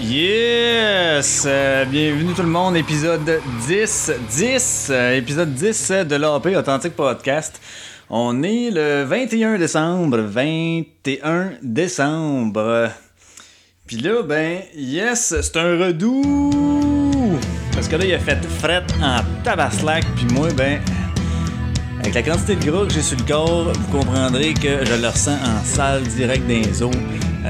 Yes! Euh, bienvenue tout le monde, épisode 10, 10, euh, épisode 10 de l'AP Authentique Podcast. On est le 21 décembre, 21 décembre. Puis là, ben, yes, c'est un redoux! Parce que là, il a fait fret en tabaslac, puis moi, ben, avec la quantité de gras que j'ai sur le corps, vous comprendrez que je le ressens en salle direct dans les os.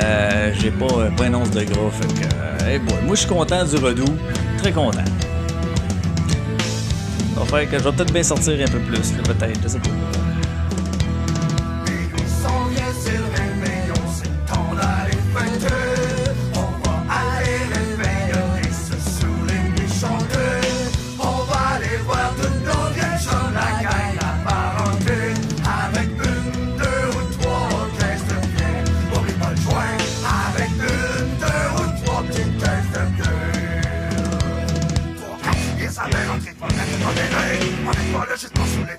Euh, j'ai pas, euh, pas une once de gras, fait que, euh, hey boy, moi je suis content du redoux, très content. Ça je vais peut-être bien sortir un peu plus, peut-être, je sais pas.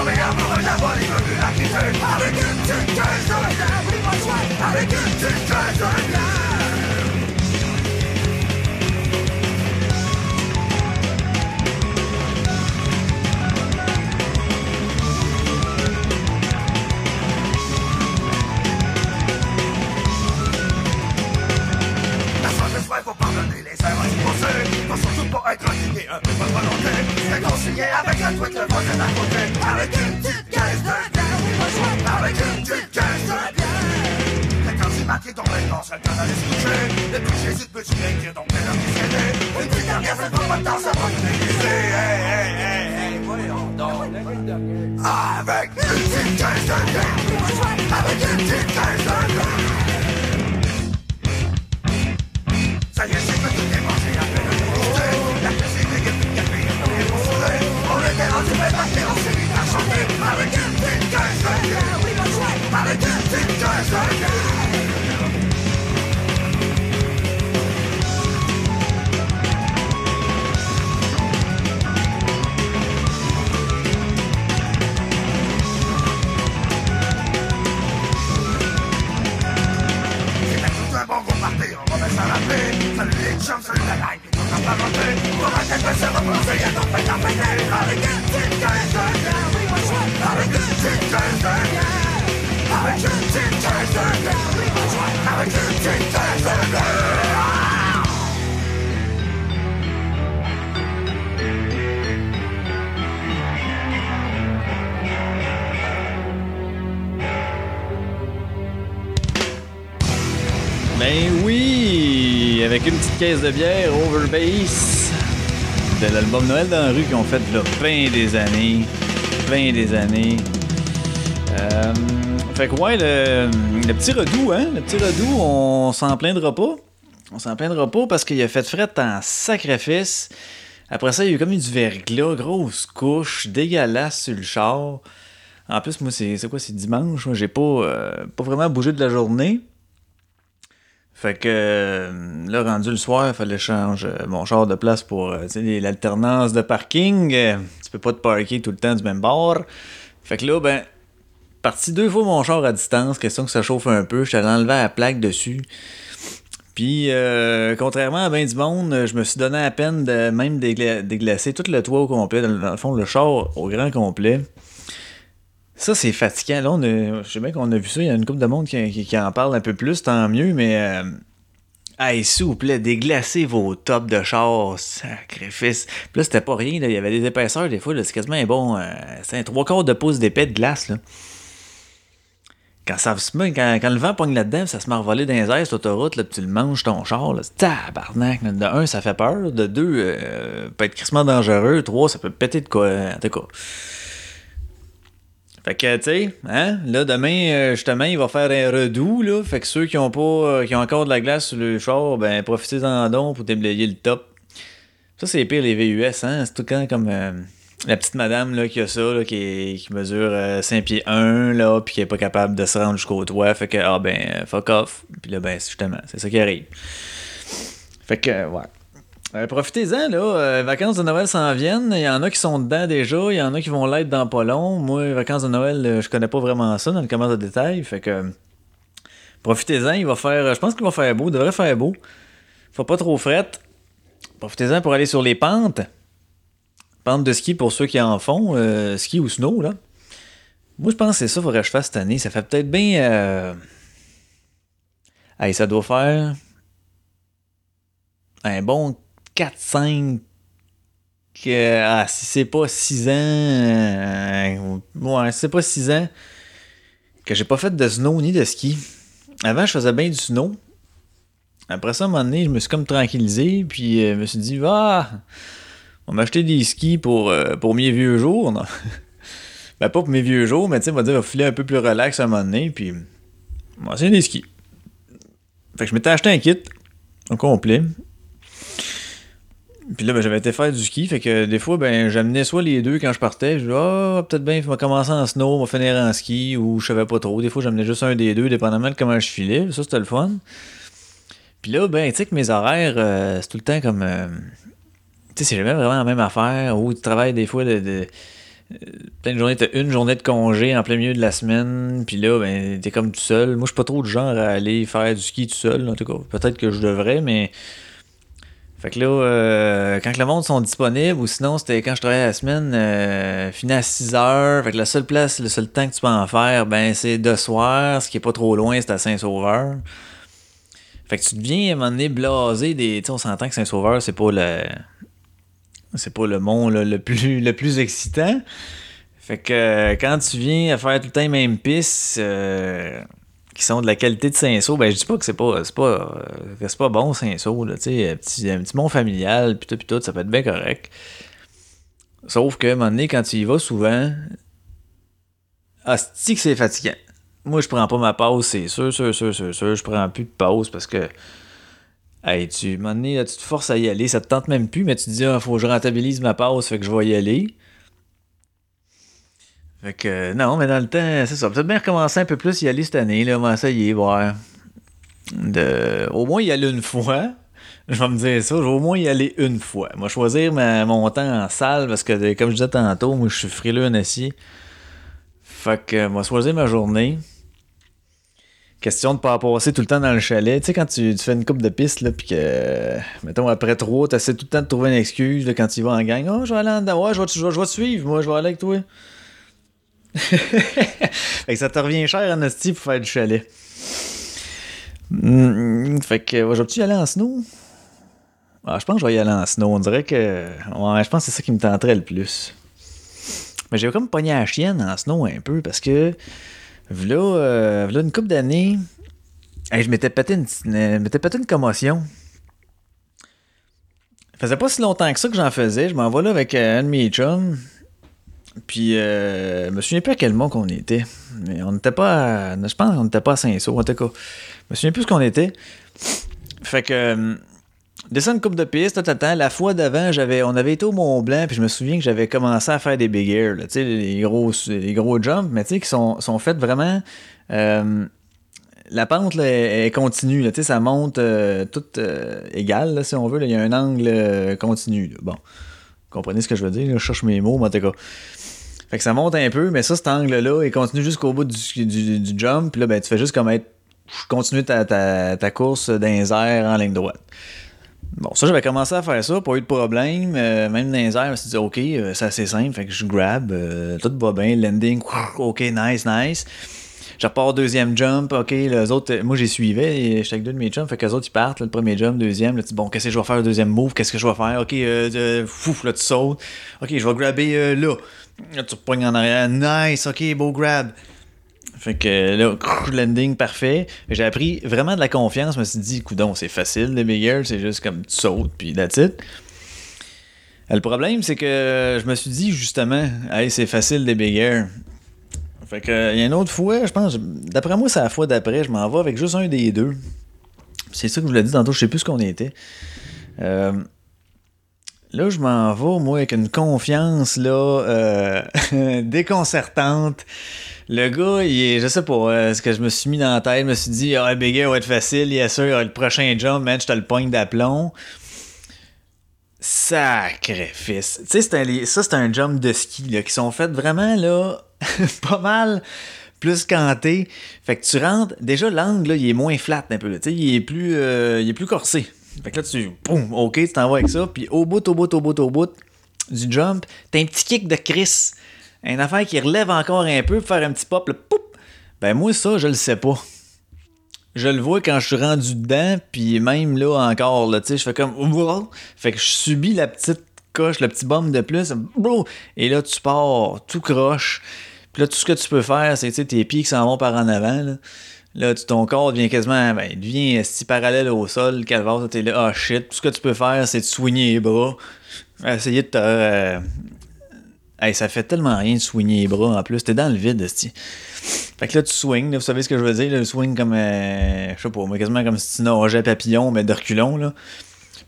Il est tombé amoureux de la bonne, il veut plus la quitter Avec une petite caisse de bière Avec une petite caisse volonté C'est concilié avec la tweet, le voisin d'à côté Avec une petite caisse de bière Avec une petite caisse de bière. C'est quand c'est marqué ton maintenant, c'est le temps d'aller se coucher. Le plus Jésus de petit écrire donc t'es l'homme qui s'est aidé Une petite dernière, ça prend pas de temps, ça va te déguiser Hey, hey, hey, hey, voyons donc Avec une petite caisse de bière Avec une petite caisse de bière. Ça y est, c'est une petite caisse de bière Avec une petite caisse de Ben oui! Avec une petite caisse de bière, Overbase, de l'album Noël dans la rue qu'ils ont fait là plein des années. Des années. Euh, fait que ouais, le, petit redoux, hein? Le petit redoux, on s'en plaindra pas. On s'en plaindra pas parce qu'il a fait fret en sacrifice. Après ça, il y a eu comme du verglas, grosse couche, dégueulasse sur le char. En plus, moi, c'est c'est quoi? C'est dimanche? Moi, j'ai pas, euh, pas vraiment bougé de la journée. Fait que euh, là, rendu le soir, il fallait changer mon char de place pour euh, l'alternance de parking. Tu peux pas te parker tout le temps du même bord. Fait que là, ben, parti deux fois mon char à distance, question que ça chauffe un peu. Je allé enlever la plaque dessus. Puis, euh, contrairement à ben du monde, je me suis donné à peine de même dégla- déglacer tout le toit au complet, dans le, dans le fond, le char au grand complet. Ça, c'est fatigant. Là, on je sais bien qu'on a vu ça. Il y a une couple de monde qui, qui- en parle un peu plus, tant mieux, mais. Euh, s'il vous plaît, déglacez vos tops de char, sacrifice. Puis là, c'était pas rien. là. Il y avait des épaisseurs, des fois. C'est quasiment bon. euh, c'est un trois quarts de pouce d'épais de glace. Là. quand, ça quand, quand le vent pogne là-dedans, ça se met à revoler dans les airs sur l'autoroute, là, tu le manges ton char, là, tabarnak. De un, ça fait peur. De deux, euh, peut être crissement dangereux. Trois, ça peut péter de quoi. En tout cas. Fait que, tu sais, hein, là, demain, euh, justement, il va faire un redoux, là. Fait que ceux qui ont pas, euh, qui ont encore de la glace sur le char, ben, profitez-en donc pour déblayer le top. Ça, c'est pire, les VUS, hein. C'est tout temps comme euh, la petite madame, là, qui a ça, là, qui, mesure euh, 5 pieds 1, là, puis qui est pas capable de se rendre jusqu'au toit. Fait que, ah, ben, fuck off. Puis là, ben, justement, c'est ça qui arrive. Fait que, ouais. Euh, Profitez-en, là. euh, vacances de Noël s'en viennent. Il y en a qui sont dedans déjà. Il y en a qui vont l'être dans pas long. Moi, vacances de Noël, euh, je connais pas vraiment ça dans le commerce de détail. Fait que. Profitez-en. Il va faire. Je pense qu'il va faire beau. Il devrait faire beau. Faut pas trop fret. Profitez-en pour aller sur les pentes. Pentes de ski pour ceux qui en font. ski ou snow, là. Moi, je pense que c'est ça qu'il faudrait que je fasse cette année. Ça fait peut-être bien. Hey, ça doit faire un bon 4-5. euh, ah, si c'est pas 6 ans. euh, ouais, si c'est pas 6 ans que j'ai pas fait de snow ni de ski. Avant, je faisais bien du snow. Après ça, à un moment donné, je me suis comme tranquillisé, puis euh, je me suis dit, ah, on m'a acheté des skis pour, euh, pour mes vieux jours. Non? ben, pas pour mes vieux jours, mais tu sais, on va dire, on va un peu plus relax à un moment donné, puis moi, c'est des skis. Fait que je m'étais acheté un kit au complet. Puis là, ben, j'avais été faire du ski. Fait que des fois, ben, j'amenais soit les deux quand je partais. Je dis, ah, peut-être bien, je vais commencer en snow, on va finir en ski, ou je savais pas trop. Des fois, j'amenais juste un des deux, dépendamment de comment je filais. Ça, c'était le fun. Puis là, ben, tu sais que mes horaires, euh, c'est tout le temps comme. euh, tu sais, c'est jamais vraiment la même affaire. Ou tu travailles des fois de. de euh, plein de journées, t'as une journée de congé en plein milieu de la semaine, puis là, ben, t'es comme tout seul. Moi, je suis pas trop du genre à aller faire du ski tout seul, en tout cas. Peut-être que je devrais, mais. Fait que là, euh, quand que le monde sont disponibles, ou sinon, c'était quand je travaillais la semaine, euh, fini à 6 heures. Fait que la seule place, le seul temps que tu peux en faire, ben, c'est de soir, ce qui est pas trop loin, c'est à Saint-Sauveur. Fait que tu deviens à un moment donné blasé des. Tu on s'entend que Saint-Sauveur, c'est pas le. C'est pas le mont là, le, plus, le plus excitant. Fait que euh, quand tu viens à faire tout le temps les mêmes pistes euh, qui sont de la qualité de Saint-Saul, ben je dis pas que c'est pas c'est pas euh, c'est pas bon Saint-Saul, un petit, un petit mont familial, puis tout, tout, ça peut être bien correct. Sauf que à un moment donné, quand tu y vas souvent, hostie que c'est fatigant. Moi, je prends pas ma pause, c'est sûr, sûr, sûr, sûr, sûr. Je prends plus de pause parce que Hey, tu, à un moment donné, tu te forces à y aller, ça te tente même plus, mais tu te dis, ah, faut que je rentabilise ma pause, fait que je vais y aller. Fait que, non, mais dans le temps, c'est ça. Peut-être bien recommencer un peu plus y aller cette année, là, commencer à y voir. De, au moins y aller une fois. Je vais me dire ça, je vais au moins y aller une fois. Moi, choisir ma- mon temps en salle, parce que, comme je disais tantôt, moi, je suis frileux en assis. Fait que, moi, choisir ma journée. Question de pas passer tout le temps dans le chalet. Tu sais, quand tu, fais une coupe de piste, là, puis que, mettons, après trois, tu essaies tout le temps de trouver une excuse là, quand tu vas en gang. Oh, je vais aller en dedans. Ouais, je vais- je vais te suivre. Moi, je vais aller avec toi. fait que ça te revient cher en esti pour faire du chalet. Mm, fait que, ouais, je vais-tu y aller en snow? Ah, je pense que je vais y aller en snow. On dirait que. Ouais, je pense que c'est ça qui me tenterait le plus. Mais j'ai comme pogné à la chienne en snow un peu parce que. V'là, euh, une couple d'années, je m'étais pété une, euh, une commotion. Ça faisait pas si longtemps que ça que j'en faisais. Je m'en vais là avec euh, un de mes. Puis, euh, je me souviens plus à quel mois qu'on était. Mais on n'était pas à- Je pense qu'on n'était pas à Saint-Saul, en tout cas. Je me souviens plus ce qu'on était. Fait que. euh, Descends une coupe de piste, temps. La fois d'avant, j'avais, on avait été au Mont Blanc, puis je me souviens que j'avais commencé à faire des big air, les gros, les gros jumps, mais qui sont, sont faits vraiment. euh, la pente là, est continue, là, ça monte euh, toute égale, si on veut. Il y a un angle continu. Bon, comprenez ce que je veux dire, je cherche mes mots, mais en tout cas. Fait que ça monte un peu, mais ça, cet angle-là, il continue jusqu'au bout du, du, jump, puis là, ben, tu fais juste comme être. Continuer ta, ta, ta course dans en ligne droite. Bon, ça, j'avais commencé à faire ça, pas eu de problème. euh, même dans les airs, je me suis dit, OK, euh, c'est assez simple. Fait que je grab, euh, tout va bien, landing, OK, nice, nice. Je repars deuxième jump, OK, les autres, moi j'ai suivais, et avec deux de mes jumps, fait que les autres ils partent, le premier jump, deuxième, là, bon, qu'est-ce que je vais faire, le deuxième move, qu'est-ce que je vais faire, OK, euh, fouf, là tu sautes, OK, je vais grabber euh, là. Là, tu repognes en arrière, nice, OK, beau grab. Fait que là, landing parfait. J'ai appris vraiment de la confiance. Je me suis dit, coudon, c'est facile, les big c'est juste comme tu sautes, puis that's it. Euh, Le problème, c'est que je me suis dit justement, hey, c'est facile des big. Fait que, il y a une autre fois, je pense, d'après moi, c'est la fois d'après, je m'en vais avec juste un des deux. C'est ça que je vous l'ai dit tantôt, je sais plus ce qu'on était. Euh, là, je m'en vais, moi, avec une confiance, là, euh, déconcertante. Le gars, il est, je sais pas, euh, ce que je me suis mis dans la tête, je me suis dit, ah, Big Air va être facile, yes sûr, le prochain jump, man, je te le pogne d'aplomb. Sacrifice. Tu sais, ça, c'est un jump de ski, là, qui sont faits vraiment, là, pas mal plus canté. Fait que tu rentres, déjà l'angle, il est moins flat un peu, tu sais, il est plus, euh, il est plus corsé. Fait que là, tu, boum, ok, tu t'en vas avec ça, puis au bout, au bout, au bout, au bout du jump, t'as un petit kick de Chris. Une affaire qui relève encore un peu pour faire un petit pop, là, poup. Ben moi, ça, je le sais pas. Je le vois quand je suis rendu dedans, puis même là encore, là, tu sais, je fais comme. Fait que je subis la petite coche, le petit bombe de plus. Et là, tu pars tout croche. Puis là, tout ce que tu peux faire, c'est tes pieds qui s'en vont par en avant. Là, là ton corps devient quasiment. Ben, il devient si parallèle au sol. Calvaire, t'es là, ah shit. Tout ce que tu peux faire, c'est de soigner les bras. Essayer de te. euh, Hey, ça fait tellement rien de soigner les bras en plus. T'es dans le vide, esti. Fait que là, tu swings, vous savez ce que je veux dire, le swing comme, euh, je sais pas, mais quasiment comme si tu nageais papillon, mais de reculons, là.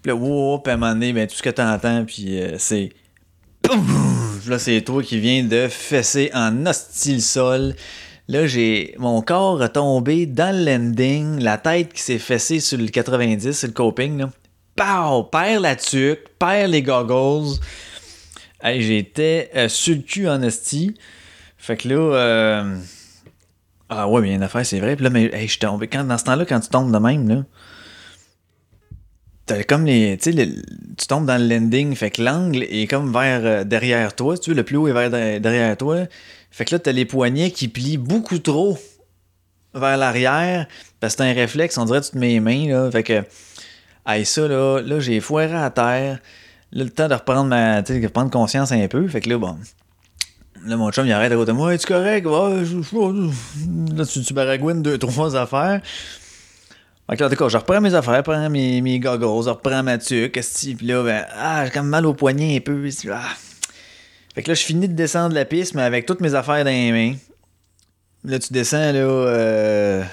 Puis là, puis à un moment donné, ben, tout ce que t'entends, puis euh, c'est... Là, c'est toi qui viens de fesser en hostie le sol. Là, j'ai... Mon corps a tombé dans le landing, la tête qui s'est fessée sur le 90, sur le coping, là. Pow! La tuque, perd les goggles. Hey, j'étais euh, sur le cul en hostie. Fait que là... euh, ah ouais, mais il y a c'est vrai. Puis là, mais hey, je suis tombé. Quand, dans ce temps-là, quand tu tombes de même, là, t'as comme les. Tu sais, tu tombes dans le landing, fait que l'angle est comme vers euh, derrière toi. Tu veux, le plus haut est vers de- derrière toi. Fait que là, t'as les poignets qui plient beaucoup trop vers l'arrière. Parce que t'as un réflexe, on dirait que tu te mets les mains, là. Fait que. Hey, ça, là, là j'ai foiré à terre. Là, le temps de reprendre ma. De prendre conscience un peu. Fait que là, bon. Là, mon chum, il arrête à côté de moi. Es-tu correct? Ouais, je- je- Là, tu, tu baragouines deux, trois affaires. Fait que là, d'accord, je reprends mes affaires, je prends mes, goggles, je reprends ma tuque, puis là, ben, ah, j'ai comme mal au poignet un peu. ah. Fait que là, je finis de descendre la piste, mais avec toutes mes affaires dans les mains. Là, tu descends, là, euh...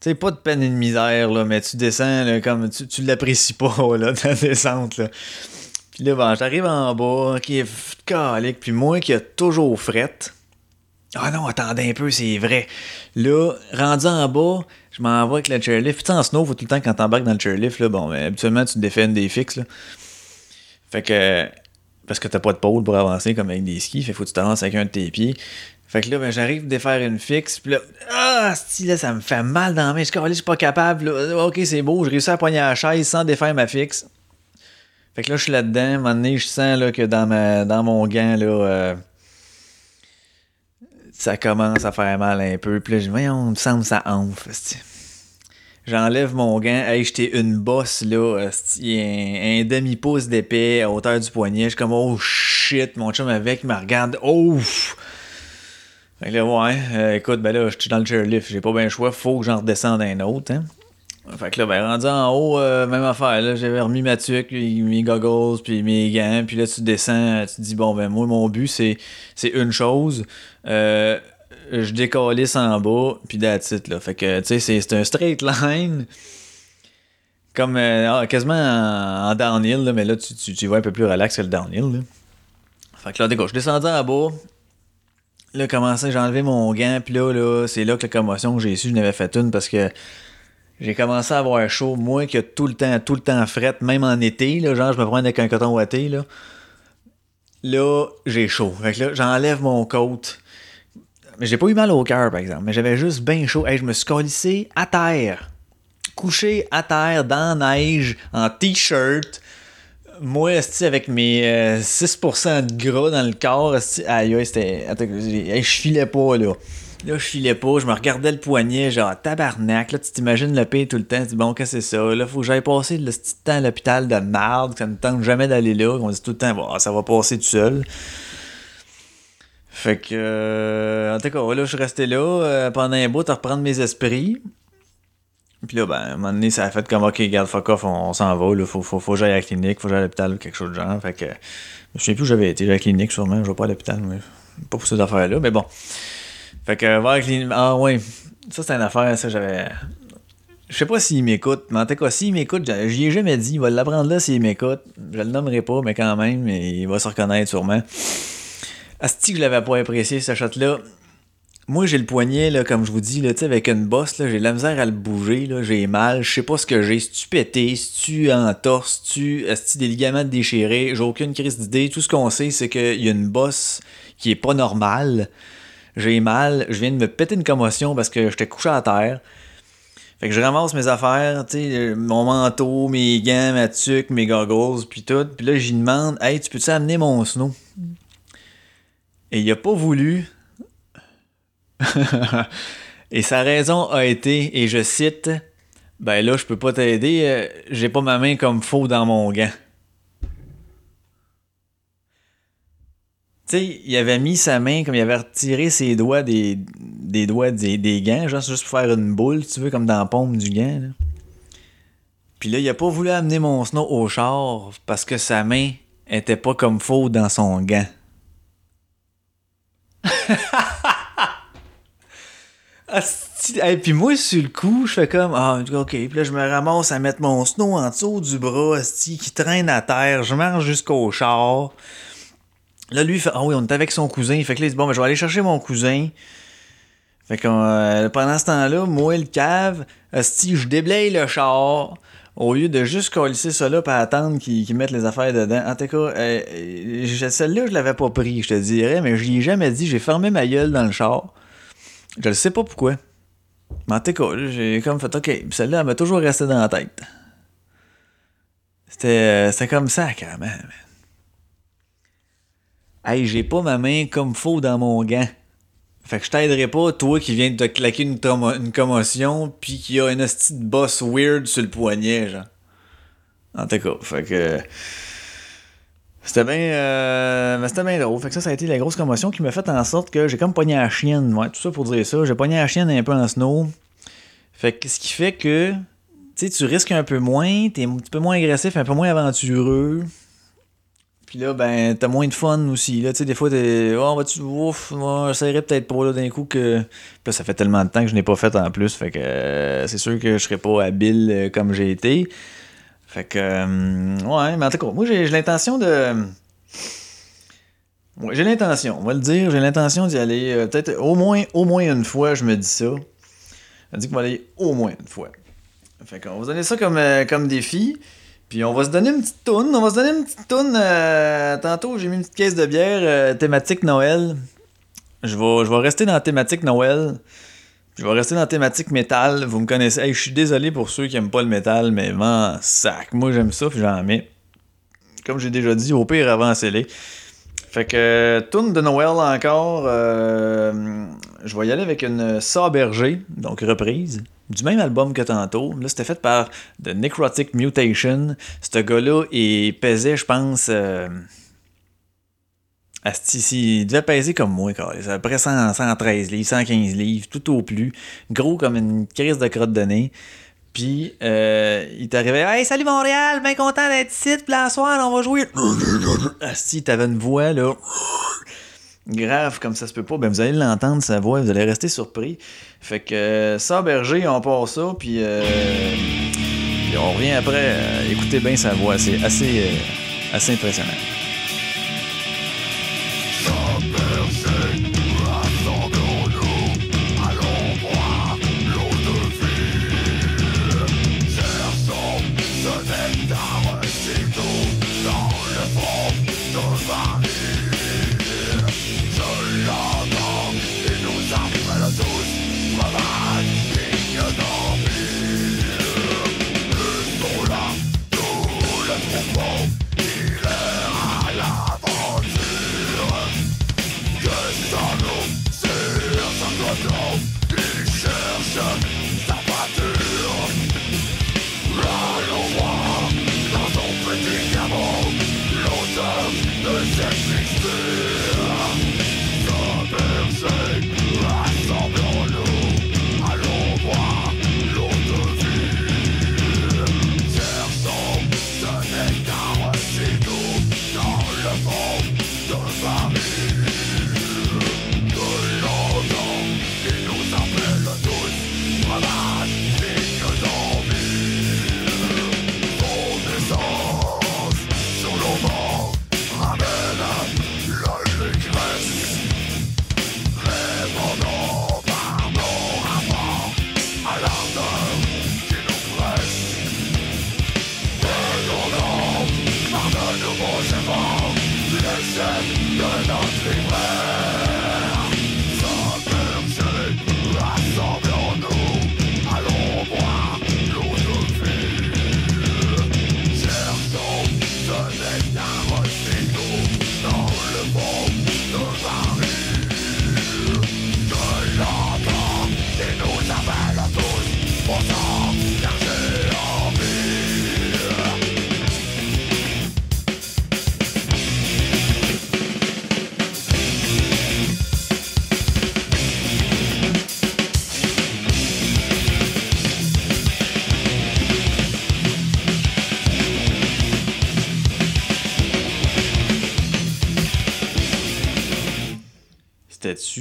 Tu sais, pas de peine et de misère, là, mais tu descends, là, comme, tu, tu l'apprécies pas, là, ta descente, là. Puis là, ben, j'arrive en bas, qui est calique, puis moi qui a toujours frette. Ah non, attendez un peu, c'est vrai. Là, rendu en bas, je m'en vais avec le chairlift. Puis tu sais, en snow, faut tout le temps quand t'embarques dans le chairlift, là, bon, ben, habituellement, tu te défais une des fixes, là. Fait que, parce que t'as pas de pôle pour avancer comme avec des skis, fait faut que tu t'avances avec un de tes pieds. Fait que là, ben, j'arrive à défaire une fixe, puis là, ah, si, là, ça me fait mal dans la main. Je suis calé, je suis pas capable, là. Ok, c'est beau, je réussis à poigner la chaise sans défaire ma fixe. Fait que là, je suis là-dedans. À un moment donné, je sens là, que dans, ma, dans mon gant, là, euh, ça commence à faire mal un peu. Puis là, je dis, voyons, me semble que ça enfle. J'enlève mon gant. Hey, j'étais une bosse, là. un, un demi-pouce d'épais à hauteur du poignet. Je suis comme, oh shit. Mon chum avec, il me regarde. Ouf! Fait que là, ouais, euh, écoute, ben là, je suis dans le chairlift. J'ai pas bien le choix. Faut que j'en redescende un autre, hein. Fait que là, ben, rendu en haut, euh, même affaire. Là, j'avais remis ma tuque, mes goggles, puis mes gants. Puis là, tu descends, tu te dis, bon, ben, moi, mon but, c'est, c'est une chose. Euh, je décalisse en bas, puis that's it, là. Fait que, tu sais, c'est, un straight line. Comme euh, ah, quasiment en, downhill, là, mais là, tu, tu, vas un peu plus relax que le downhill. Là. Fait que là, je descendais en bas. Là, commencé, j'ai enlevé mon gant, puis là, là, c'est là que la commotion que j'ai su, je n'avais fait une parce que j'ai commencé à avoir chaud, moi qui a tout le temps, tout le temps fret, même en été, là, genre je me prends avec un coton ouaté, là. Là, j'ai chaud. Fait que là, j'enlève mon coat. Mais j'ai pas eu mal au cœur, par exemple, mais j'avais juste bien chaud. Hey, je me suis collissé à terre. Couché à terre, dans la neige, en t-shirt. Moi, avec mes euh, 6% de gras dans le corps, aïe, c'était. Je filais pas, là. Là, je filais pas, je me regardais le poignet, genre tabarnak. Là, tu t'imagines le pain tout le temps. Tu dis, bon, qu'est-ce que c'est ça? Là, faut que j'aille passer le petit temps à l'hôpital de merde, que ça ne tente jamais d'aller là. On dit tout le temps, bon, ça va passer tout seul. Fait que, euh, en tout cas, là, je suis resté là euh, pendant un bout à reprendre mes esprits. Puis là, ben, à un moment donné, ça a fait comme, ok, garde fuck off, on, s'en va, là, faut, faut, faut que j'aille à la clinique, faut que j'aille à l'hôpital ou quelque chose de genre. Fait que, je souviens plus où j'avais été, à la clinique sûrement, je vais pas à l'hôpital, mais pas pour ces affaires-là, mais bon. Fait que, voir la clinique, ah ouais, ça c'est une affaire, ça j'avais. Je sais pas s'il m'écoute, mais en tout cas, s'il m'écoute, j'y ai jamais dit, il va l'apprendre là s'il m'écoute. Je le nommerai pas, mais quand même, il va se reconnaître sûrement. Asti je l'avais pas apprécié, ce shot-là. Moi, j'ai le poignet, là, comme je vous dis, là, avec une bosse, j'ai la misère à le bouger, j'ai mal, je sais pas ce que j'ai, si tu pété, si tu entorse, si tu des ligaments déchirés, j'ai aucune crise d'idée. Tout ce qu'on sait, c'est qu'il y a une bosse qui est pas normale. J'ai mal, je viens de me péter une commotion parce que j'étais couché à terre. Fait que je ramasse mes affaires, tu sais, mon manteau, mes gants, ma tuque, mes goggles, puis tout. Puis là, j'y demande, hey, tu peux-tu amener mon snow? Et il a pas voulu. et sa raison a été, et je cite, ben là, je peux pas t'aider, euh, j'ai pas ma main comme faux dans mon gant. Tu sais, il avait mis sa main comme il avait retiré ses doigts des, des doigts des, des gants, genre juste pour faire une boule, tu veux, comme dans la paume du gant. Puis là, il a pas voulu amener mon snow au char parce que sa main était pas comme faux dans son gant. Et puis moi, sur le coup, je fais comme, ah, ok. Puis là, je me ramasse à mettre mon snow en dessous du bras, asti, qui traîne à terre. Je marche jusqu'au char. Là, lui, fait, ah oui, on est avec son cousin. Fait que là, il dit, bon, ben, je vais aller chercher mon cousin. Fait que euh, pendant ce temps-là, moi, le cave, asti, je déblaye le char. Au lieu de juste coller ça là pour attendre qu'ils mettent les affaires dedans. En tout cas, euh, euh, celle-là, je l'avais pas pris, je te dirais, mais je lui ai jamais dit. J'ai fermé ma gueule dans le char. Je ne sais pas pourquoi. Mais en tout cas, j'ai comme fait OK. Celle-là, elle m'a toujours resté dans la tête. C'était, euh, comme ça, carrément. man. Hey, j'ai pas ma main comme faux dans mon gant. Fait que je t'aiderai pas, toi qui viens de te claquer une commotion, puis qui a une hostie de boss weird sur le poignet, genre. En tout cas, fait que. C'était bien. euh, c'était bien drôle. Fait que ça, ça a été la grosse commotion qui m'a fait en sorte que j'ai comme pogné la chienne. Ouais, tout ça pour dire ça. J'ai pogné la chienne un peu en snow. Fait que ce qui fait que. Tu risques un peu moins, t'es un petit peu moins agressif, un peu moins aventureux. Puis là, ben, t'as moins de fun aussi. Là, tu sais, des fois, t'es. Oh, va-tu. Ouf, j'essaierai peut-être pas là d'un coup que. Puis là, ça fait tellement de temps que je n'ai pas fait en plus. Fait que euh, c'est sûr que je serais pas habile euh, comme j'ai été. Fait que. euh, ouais, mais en tout cas, moi, j'ai l'intention de. J'ai l'intention, on va le dire, j'ai l'intention d'y aller euh, peut-être au moins, au moins une fois, je me dis ça. Je me dis qu'on va aller au moins une fois. Fait qu'on va se donner ça comme, euh, comme défi. Puis on va se donner une petite toune. On va se donner une petite toune. tantôt, j'ai mis une petite caisse de bière thématique Noël. Je vais, je vais rester dans la thématique Noël. Je vais rester dans la thématique métal. Vous me connaissez. Je suis désolé pour ceux qui aiment pas le métal, mais vent sac. Moi, j'aime ça, puis j'en mets. Comme j'ai déjà dit, au pire, avancez-les. Fait que, toune de Noël encore. euh, je vais y aller avec une Sauberger, donc reprise, du même album que tantôt. Là, c'était fait par The Necrotic Mutation. Ce gars-là, il pesait, je pense. Euh, asti, il devait peser comme moi, quoi. C'est à peu près 100, 113 livres, 115 livres, tout au plus. Gros comme une crise de crotte de nez. Puis, euh, il t'arrivait, Hey, salut Montréal, bien content d'être ici, puis la soir, on va jouer. Asti, t'avais une voix, là. Grave, comme ça se peut pas. Ben, vous allez l'entendre, sa voix, vous allez rester surpris. Fait que, euh, ça, Berger, on part ça, puis, euh, on revient après. euh, écoutez bien sa voix, c'est euh, assez impressionnant.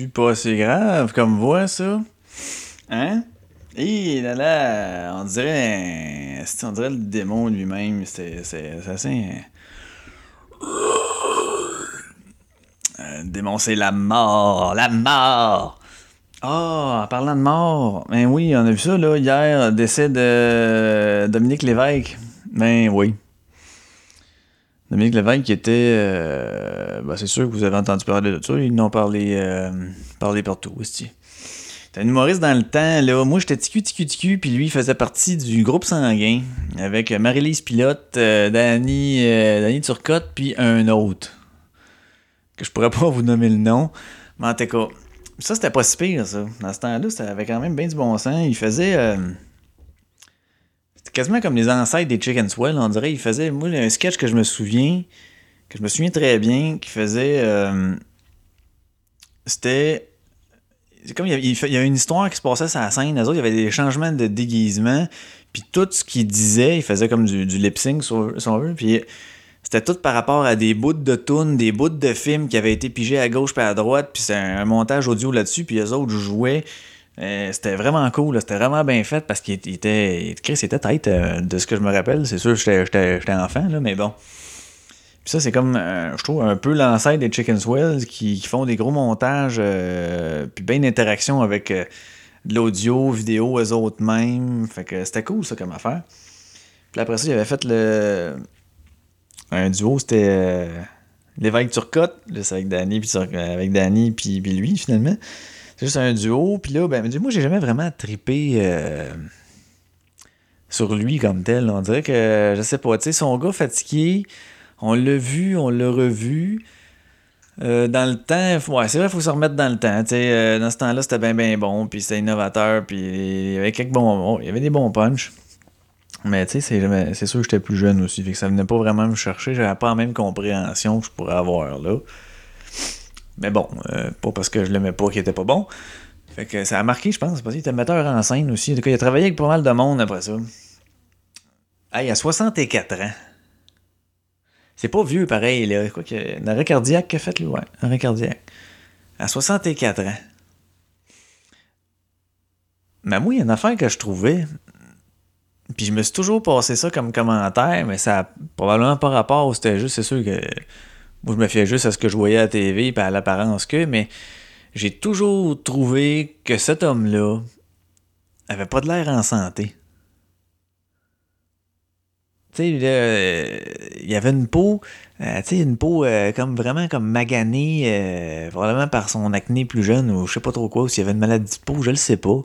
Pas assez grave comme voix, ça? Hein? Et là là, on dirait, on dirait le démon lui-même. C'est assez. Euh, le démon, c'est la mort, la mort. Ah, en parlant de mort, ben oui, on a vu ça là hier, décès de Dominique Lévesque. Ben oui. Dominique Lévesque qui était. Euh, ben c'est sûr que vous avez entendu parler de ça. Ils n'ont parlé, euh, parlé partout aussi. C'était un humoriste dans le temps. Là. Moi, j'étais ticu, ticu, ticu, puis lui, il faisait partie du groupe sanguin avec Marie-Lise Pilote, euh, Danny, euh, Turcotte, puis un autre. Que je pourrais pas vous nommer le nom. Mais en tout cas, ça, c'était pas si pire, ça. Dans ce temps-là, ça avait quand même bien du bon sens. Il faisait. Quasiment comme les ancêtres des Chicken Swell, on dirait. Il faisait. Moi, un sketch que je me souviens, que je me souviens très bien, qui faisait. euh, c'était. C'est comme il y, avait, une histoire qui se passait sur la scène. Les autres, il y avait des changements de déguisement. Puis tout ce qu'il disait, il faisait comme du, lip sync, si on veut. Puis c'était tout par rapport à des bouts de tunes, des bouts de films qui avaient été pigés à gauche puis à droite, puis c'est un montage audio là-dessus, puis les autres jouaient. Euh, c'était vraiment cool, c'était vraiment bien fait parce qu'il était. Chris était tête euh, de ce que je me rappelle. C'est sûr, j'étais- enfant, là, mais bon. Puis ça, c'est comme, euh, je trouve, un peu l'ancêtre des Chicken Swells qui, font des gros montages, puis bien d'interaction avec de l'audio, vidéo, eux autres mêmes. Fait que c'était cool, ça, comme affaire. Puis après ça, il avait fait le. Un duo, c'était l'évêque Turcotte. Là, c'est avec Danny, puis avec Danny, puis lui, finalement. C'est juste un duo. Puis là, ben, moi, j'ai jamais vraiment trippé euh, sur lui comme tel. On dirait que, je sais pas, tu sais, son gars fatigué, on l'a vu, on l'a revu. Euh, dans le temps, ouais, c'est vrai, il faut se remettre dans le temps. euh, dans ce temps-là, c'était bien, bien bon, puis c'était innovateur, puis il y avait quelques bons. il y avait des bons punchs. Mais tu sais, c'est sûr que j'étais plus jeune aussi, fait que ça venait pas vraiment me chercher. J'avais pas la même compréhension que je pourrais avoir là. Mais bon, euh, pas parce que je l'aimais pas qu'il était pas bon. Fait que ça a marqué, je pense, parce qu'il était metteur en scène aussi. En il a travaillé avec pas mal de monde après ça. Ah, il a 64 ans. C'est pas vieux pareil, là. Quoi que. Un arrêt cardiaque qu'il a fait, lui, ouais. Arrêt cardiaque. À 64 ans. Mais moi, il y a une affaire que je trouvais. Puis je me suis toujours passé ça comme commentaire, mais ça a probablement pas rapport. C'était juste, c'est sûr que. Moi, je me fiais juste à ce que je voyais à la TV et à l'apparence que, mais j'ai toujours trouvé que cet homme-là avait pas de l'air en santé. Tu sais, euh, il avait une peau, euh, tu sais, une peau euh, comme vraiment comme maganée, euh, probablement par son acné plus jeune ou je sais pas trop quoi, ou s'il avait une maladie de peau, je le sais pas.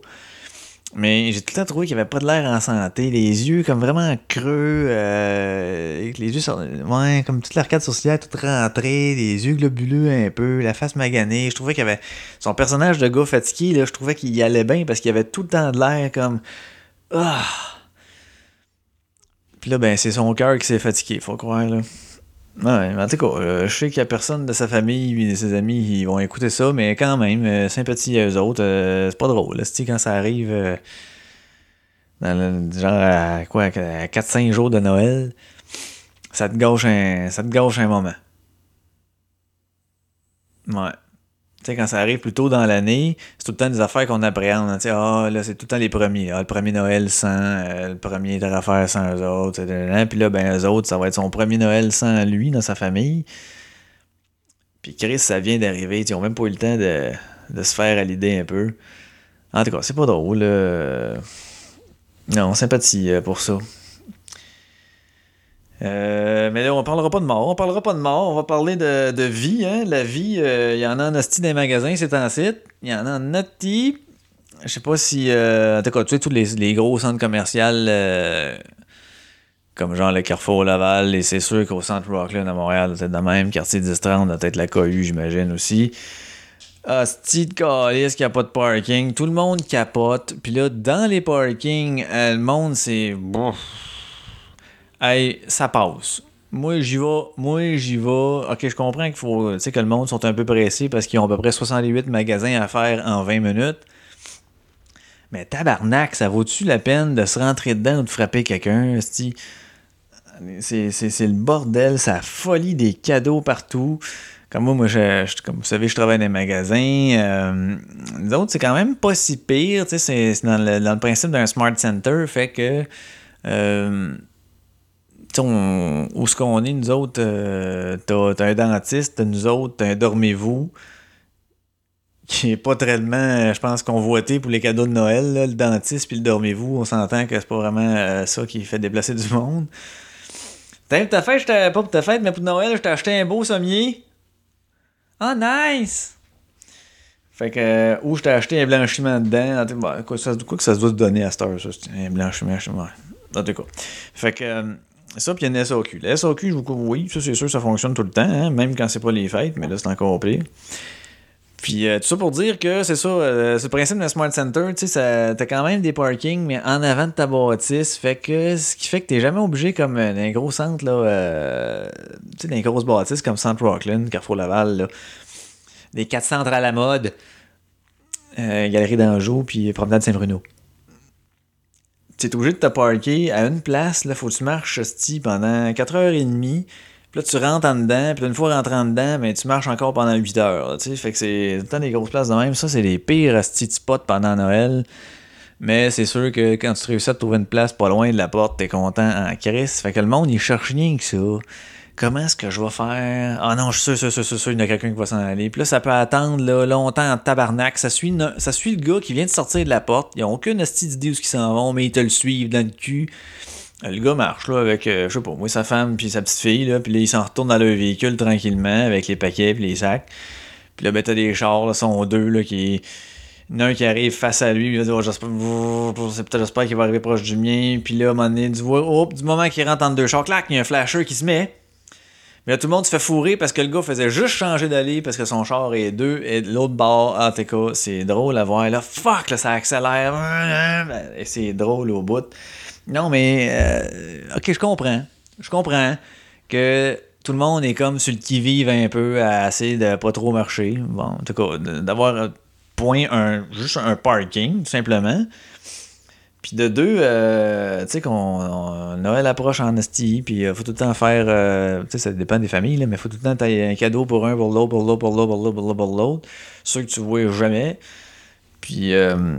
Mais j'ai tout le temps trouvé qu'il avait pas de l'air en santé, les yeux comme vraiment creux, euh, les yeux sur- ouais, comme toute l'arcade sourcilière toute rentrée, les yeux globuleux un peu, la face maganée. Je trouvais qu'il avait son personnage de gars fatigué là, je trouvais qu'il y allait bien parce qu'il avait tout le temps de l'air comme ah. Puis là, ben, c'est son cœur qui s'est fatigué, faut croire, là. Ouais, mais en tout cas, euh, je sais qu'il y a personne de sa famille et de ses amis qui vont écouter ça, mais quand même, euh, sympathie à eux autres, euh, c'est pas drôle, là, quand ça arrive dans le, genre à quoi, à 4-5 jours de Noël, ça te gâche un, ça te gâche un moment. Ouais. Tu sais, quand ça arrive plus tôt dans l'année, c'est tout le temps des affaires qu'on appréhende. hein. Ah, là, c'est tout le temps les premiers. Ah, le premier Noël sans, euh, le premier de affaire sans eux autres. Puis là, ben, eux autres, ça va être son premier Noël sans lui dans sa famille. Puis Chris, ça vient d'arriver. Ils ont même pas eu le temps de, de se faire à l'idée un peu. En tout cas, c'est pas drôle. euh. Non, sympathie euh, pour ça. Euh, mais là, on parlera pas de mort. On parlera pas de mort. On va parler de, de vie. Hein? La vie, euh, il y en a en asti dans les magasins, c'est en site. Il y en a en nati. Je sais pas si. euh, en tout cas, tu sais, tous les, les gros centres commerciaux, euh, comme genre le Carrefour Laval, et c'est sûr qu'au centre Rockland à Montréal, c'est de même. Quartier 10-30, doit être la cohue, j'imagine aussi. Asti de calice n'y a pas de parking. Tout le monde capote. Puis là, dans les parkings, euh, le monde, c'est. Hey, ça passe. Moi, j'y vais. Moi, j'y vais. Ok, je comprends qu'il faut. Tu que le monde sont un peu pressés parce qu'ils ont à peu près 68 magasins à faire en 20 minutes. Mais tabarnak, ça vaut-tu la peine de se rentrer dedans ou de frapper quelqu'un? C'est le bordel, la folie des cadeaux partout. Comme moi, moi je, comme vous savez, je travaille dans les magasins. Euh, autres, c'est quand même pas si pire. C'est dans le, dans le principe d'un smart center. Fait que. euh, on- où ce qu'on est, nous autres, euh, t'as un dentiste, nous autres, t'as un dormez-vous qui est pas tellement, je pense, convoité pour les cadeaux de Noël, le dentiste puis le dormez-vous. On s'entend que c'est pas vraiment euh, ça qui fait déplacer du monde. T'as pour ta fête, pas pour ta fête, mais pour Noël, je t'ai acheté un beau sommier. Ah, nice! Fait que, euh, où je t'ai acheté un blanchiment dedans. Quoi, ça, quoi que ça se doit se donner à cette heure, ça, un blanchiment, je sais pas. En tout cas. Fait que, euh, ça, puis il y a une SAQ. La SAQ, je vous couvre, oui, ça, c'est sûr, ça fonctionne tout le temps, hein, même quand c'est pas les fêtes, mais là, c'est encore pire. Puis euh, tout ça pour dire que c'est ça, euh, le principe d'un Smart Center, tu sais, t'as quand même des parkings, mais en avant de ta bâtisse, fait que ce qui fait que t'es jamais obligé comme euh, dans un gros centre, là, euh, tu sais, dans les grosses bâtisses comme Centre Rockland, Carrefour Laval, là, des quatre centres à la mode, euh, Galerie d'Anjou, puis Promenade Saint-Bruno. Tu es obligé de te parker à une place, là, faut que tu marches pendant 4h30. Puis là, tu rentres en dedans, puis une fois rentré en dedans, ben, tu marches encore pendant 8 heures. là. Fait que c'est des grosses places de même. Ça, c'est les pires asti de spots pendant Noël. Mais c'est sûr que quand tu réussis à trouver une place pas loin de la porte, t'es content en crise. Fait que le monde, il cherche rien que ça. Comment est-ce que je vais faire? Ah non, je suis sûr, sûr, sûr, sûr, il y en a quelqu'un qui va s'en aller. Puis là, ça peut attendre là, longtemps en tabarnak. Ça suit, ça suit le gars qui vient de sortir de la porte. Ils n'ont aucune asti d'idée où ils s'en vont, mais ils te le suivent dans le cul. Le gars marche là avec, euh, je sais pas, moi, sa femme puis sa petite fille, là, puis là, ils s'en retournent dans leur véhicule tranquillement avec les paquets puis les sacs. Puis là, ben, t'as des chars, là, sont deux, là, qui. Il y en a un qui arrive face à lui, il va dire, oh, j'espère, j'espère qu'il va arriver proche du mien. Puis là, à un moment donné, du, oh, du moment qu'il rentre entre deux chars, clac, il y a un flasher qui se met. Mais tout le monde se fait fourrer parce que le gars faisait juste changer d'aller parce que son char est deux et l'autre bord, ah, t'es quoi, c'est drôle à voir. Là, fuck, là, ça accélère. Et c'est drôle au bout. Non, mais, euh, ok, je comprends. Je comprends que tout le monde est comme sur le qui-vive un peu à essayer de pas trop marcher. Bon, en tout cas, d'avoir un point, un, juste un parking, tout simplement. Puis de deux, euh, tu sais qu'on on- Noël approche en esti, puis il faut tout le temps faire, euh, tu sais, ça dépend des familles, là, mais faut tout le temps t'aille un cadeau pour un, pour l'autre, pour l'autre, pour l'autre, pour l'autre, pour l'autre, l'autre. Ceux que tu vois jamais. Puis, euh,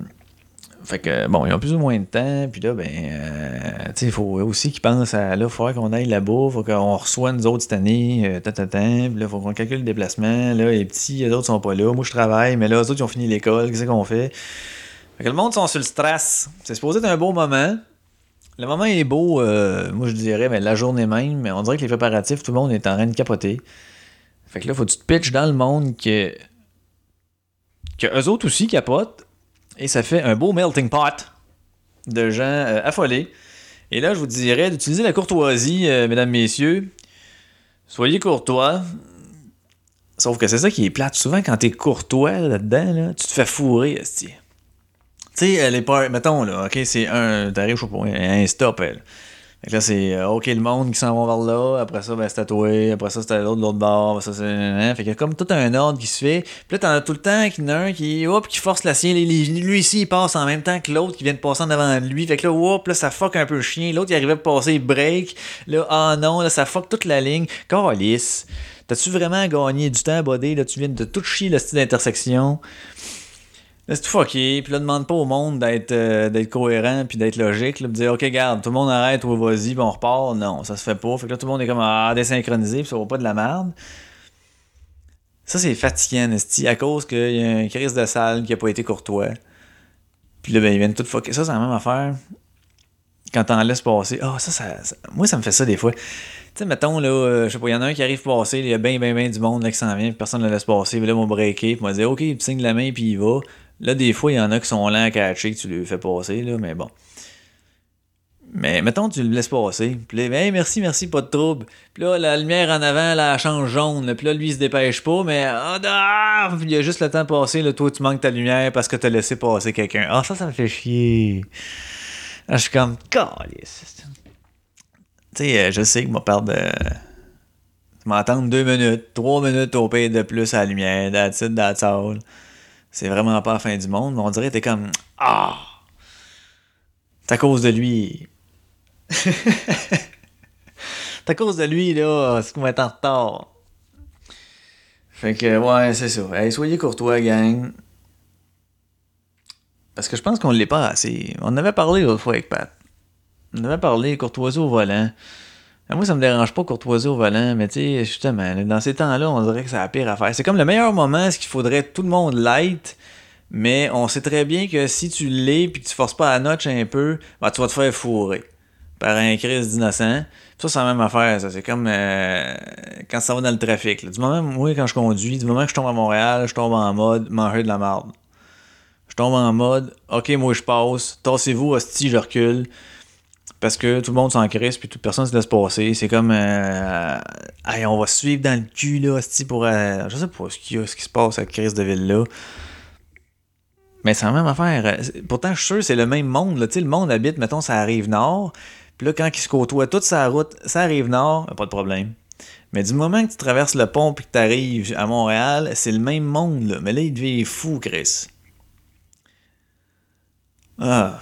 fait que, bon, ils ont plus ou moins de temps, puis là, ben, euh, tu sais, il faut aussi qu'ils pensent à, là, il faudrait qu'on aille là-bas, faut qu'on reçoive nous autres cette année, euh, ta, puis là, faut qu'on calcule le déplacement, là, les petits, les autres sont pas là, moi je travaille, mais là, les autres, ils ont fini l'école, qu'est-ce qu'on fait? Fait que le monde sont sur le stress. C'est supposé être un beau moment. Le moment est beau, euh, moi je dirais, mais la journée même, mais on dirait que les préparatifs, tout le monde est en train de capoter. Fait que là, faut que tu te pitches dans le monde que, que eux autres aussi capotent, et ça fait un beau melting pot de gens euh, affolés. Et là, je vous dirais d'utiliser la courtoisie, euh, mesdames, messieurs. Soyez courtois. Sauf que c'est ça qui est plate. Souvent, quand t'es courtois là-dedans, là, tu te fais fourrer, esti. Tu sais, les par... mettons, là, OK, c'est un... T'arrives, je sais pas, un stop, elle. Fait que là, c'est euh, OK, le monde qui s'en va vers là. Après ça, ben, c'est tatoué. Après ça, c'est à l'autre, l'autre bord. Ça, c'est... Fait qu'il y a comme tout un ordre qui se fait. Puis là, t'en as tout le temps qu'il y en a un qui, hop, qui force la sienne. Lui, ici, il passe en même temps que l'autre qui vient de passer en avant de lui. Fait que là, hop, là, ça fuck un peu le chien. L'autre, il arrivait à passer, il break. Là, ah non, là, ça fuck toute la ligne. Calice. T'as-tu vraiment gagné du temps, buddy? Là, tu viens de tout chier le style d'intersection. C'est tout fucké. Puis là, demande pas au monde d'être euh, cohérent puis d'être logique. Là, de dire, OK, garde, tout le monde arrête, ou vas-y, puis on repart. Non, ça se fait pas. Fait que là, tout le monde est comme ah, désynchronisé, puis ça va pas de la merde. Ça, c'est fatigant, Esti, à cause qu'il y a un crise de salle qui a pas été courtois. Puis là, ben, ils viennent tout fucker. Ça, c'est la même affaire. Quand t'en laisses passer. Ah, ça, ça, ça- Moi, ça me fait ça des fois. Tu sais, mettons, là, euh, je sais pas, il y en a un qui arrive passer, il y a bien, bien, bien du monde là, qui s'en vient, puis personne ne le laisse passer. Puis là, ils vont breaker, puis moi dire, OK, tu signes la main, puis il va. Là, des fois, il y en a qui sont lents à catcher, que tu lui fais passer, là, mais bon. Mais mettons, tu le laisses passer. Puis là, merci, merci, pas de trouble. Puis là, la lumière en avant, là, elle change jaune. là. Puis là, lui, il se dépêche pas, mais ah, puis il y a juste le temps de passer. Là, toi, tu manques ta lumière parce que t'as laissé passer quelqu'un. Ah, ça, ça me fait chier. Ah, je suis comme, calice. Tu sais, euh, je sais que moi, parle de. Tu m'entends deux minutes, trois minutes au pire de plus à la lumière, that's it. C'est vraiment pas la fin du monde, mais on dirait que t'es comme, ah! C'est à cause de lui. C'est à cause de lui, là, c'est qu'on va être en retard. Fait que, ouais, c'est ça. Hey, soyez courtois, gang. Parce que je pense qu'on l'est pas assez. On avait parlé l'autre fois avec Pat. On avait parlé, courtoisie au volant. Ah, Moi, ça me dérange pas courtoisie au volant, mais tu sais, justement, dans ces temps-là, on dirait que c'est la pire affaire. C'est comme le meilleur moment, ce qu'il faudrait tout le monde light, mais on sait très bien que si tu l'es puis que tu forces pas la notch un peu, ben, tu vas te faire fourrer par un crise d'innocent. Ça, c'est la même affaire, ça. C'est comme euh, quand ça va dans le trafic. Du moment, moi, quand je conduis, du moment que je tombe à Montréal, je tombe en mode manger de la marde. Je tombe en mode, ok, moi je passe, tassez-vous, hostie, je recule. Parce que tout le monde s'en crisse, puis toute personne se laisse passer. C'est comme, euh, on va suivre dans le cul, là, pour. euh, je sais pas ce qu'il y a, ce qui se passe à cette crise de ville-là. Mais c'est la même affaire. Pourtant, je suis sûr c'est le même monde. Là. Tu sais, le monde habite, mettons, ça arrive nord. Puis là, quand ils se côtoient toute sa route, ça arrive nord, pas de problème. Mais du moment que tu traverses le pont puis que tu arrives à Montréal, c'est le même monde. Là. Mais là, il devient fou, Chris. Ah.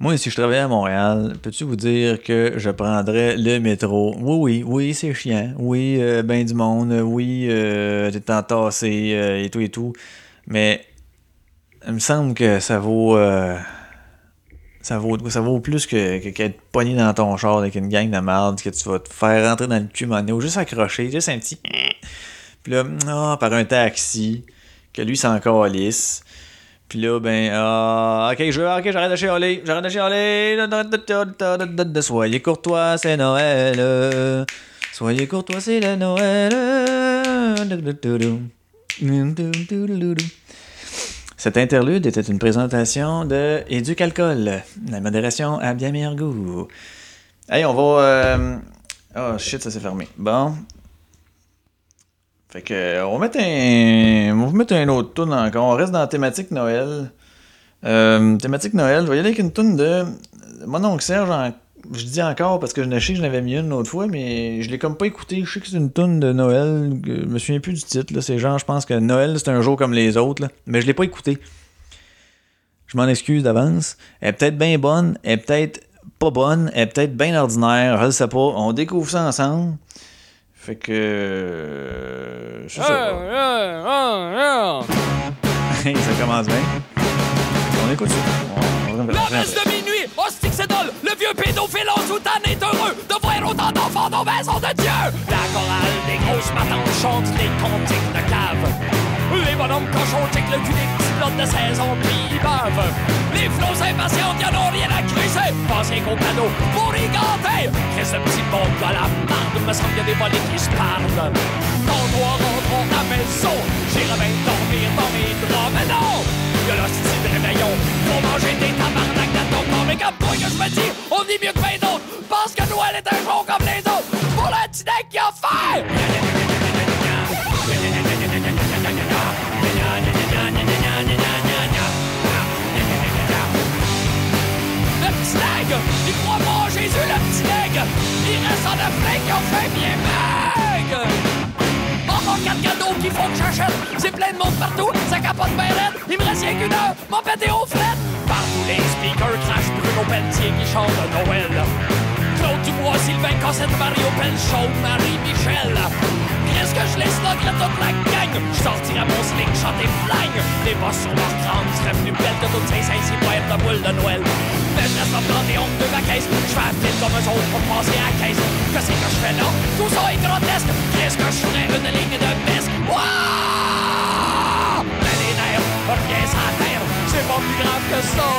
Moi, si je travaillais à Montréal, peux-tu vous dire que je prendrais le métro? Oui, oui, oui, c'est chiant. Oui, euh, ben du monde. Oui, euh, t'es entassé euh, et tout et tout. Mais il me semble que ça vaut. euh, ça vaut, ça vaut plus que, que, qu'être pogné dans ton char avec une gang de merde que tu vas te faire rentrer dans le cul, mon ou juste accrocher, juste un petit. Puis là, ah, par un taxi, que lui s'en calisse. Puis là, ben, ah, ok, je ok, j'arrête de chialer, j'arrête de chialer. Soyez courtois, c'est Noël. euh. Soyez courtois, c'est le Noël. Cet interlude était une présentation de Éduc-Alcool, la modération à bien meilleur goût. Hey, on va. euh, Oh shit, ça s'est fermé. Bon. Fait que, euh, on va mettre un. On va mettre un autre tune encore. On reste dans la thématique Noël. Euh, thématique Noël. Je vais y aller avec une tune de. Mon oncle Serge, je dis encore parce que je ne sais que je n'avais mis une l'autre fois, mais je l'ai comme pas écouté. Je sais que c'est une tune de Noël. Je me souviens plus du titre. C'est genre, je pense que Noël, c'est un jour comme les autres. là. Mais je l'ai pas écouté. Je m'en excuse d'avance. Elle est peut-être bien bonne, elle est peut-être pas bonne, elle est peut-être bien ordinaire, je sais pas. On découvre ça ensemble. Fait que. euh, C'est ça. Hey, ça commence bien. On écoute ça. On- on- La messe de minuit, hostie que c'est dole, le vieux pédophile en soutane est heureux de voir autant d'enfants dans la maison de Dieu. La chorale des grosses matantes chante les cantiques de cave. Les bonhommes cochons le cul des lots de saison puis ils bavent. Les flots impatients y'en ont rien à crisser, pensez qu'au cadeau pour y ganter. Qu'est-ce ce petit monde de la marde, me semble qu'il y a des volets qui se parlent. Tantôt en rentrant à la maison, j'irai bien dormir dans mes draps, mais non! Y'a l'hostie de réveillon. Pour manger des tabarnak de ton corps. Mais comme toi que je me dis On dit mieux que ben d'autres Pense que Noël est un jour comme les autres. Pour le deck qui a fait Reste en Afrique, qui ont fait bien meg. Encore quatre cadeaux qu'il faut que j'achète. C'est plein de monde partout, ça capote bien raide. Il me reste rien qu'une heure, mon pété au fret. Partout les speakers crachent Bruno Pelletier qui chante de Noël. Claude Dubois, Sylvain Cossette, Mario Pelchon, Marie-Michel. Qu'est-ce que je laisse là, toute la gang? Je sortirais mon sling, chanter flingue. Les bosses sur leur crâne seraient plus belles que toutes ces cinq-six boîtes de boules de Noël. Mais je en planté honte de ma caisse. Je fais file comme eux autres pour passer à la caisse. Qu'est-ce que je fais là? Tout ça est grotesque. Qu'est-ce que je ferais? Une ligne de mesque? Wouah! Mais les nerfs, rien sans terre. C'est pas plus grave que ça.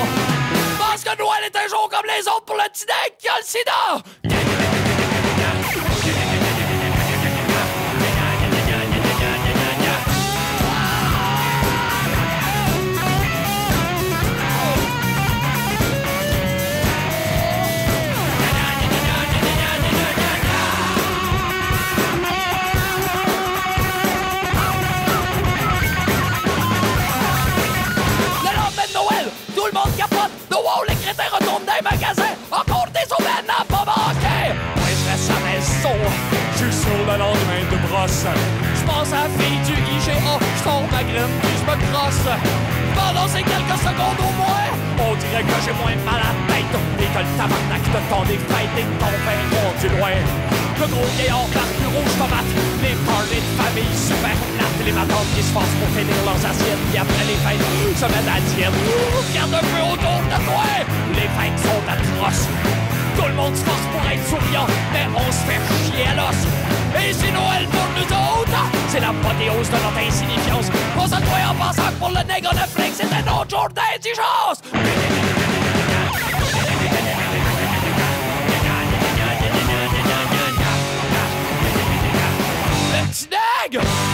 Parce que Noël est un jour comme les autres pour le petit qui a le sida. Les magasins. Encore des aubaines à pas manquer. Moi, je reste à maison. Je suis sur le lendemain de brosse. Je pense à la fille du IGA. Je tombe ma graine puis je me crosse. Pendant ces quelques secondes au moins, on dirait que j'ai moins mal à la tête. Et que le tabarnak de ton des fêtes et ton pain rendu loin. Le gros vieillard barbu rouge tomate. Les parties de famille super plates. Les matantes qui se forcent pour finir leurs assiettes. Puis après les fêtes, se mettent à diète. Regarde un peu autour de toi. Les fêtes sont atroces. Tout le monde se force pour être souriant, mais on se fait chier à l'os. Et c'est Noël pour nous autres, c'est l'apothéose de notre insignifiance. On se en pensant que pour le nègre de flingue, c'était notre jour d'indigence. Petit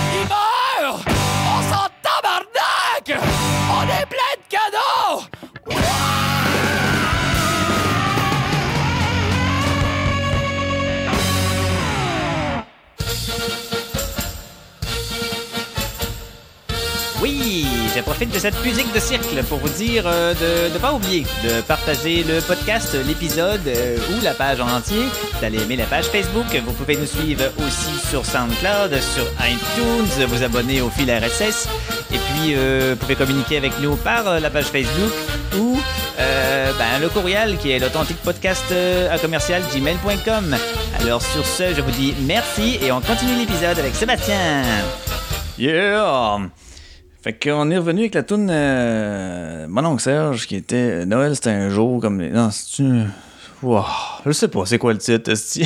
je profite de cette musique de cirque pour vous dire euh, de ne pas oublier de partager le podcast, l'épisode euh, ou la page en entier, d'aller aimer la page Facebook. Vous pouvez nous suivre aussi sur SoundCloud, sur iTunes, vous abonner au fil RSS et puis euh, vous pouvez communiquer avec nous par la page Facebook ou ben, le courriel qui est l'authentique podcast à commercial gmail.com. Alors sur ce, je vous dis merci et on continue l'épisode avec Sébastien. Yeah! Fait qu'on est revenu avec la toune euh, Mon oncle Serge qui était Noël c'était un jour comme les. Non, c'est Wow, je sais pas c'est quoi le titre.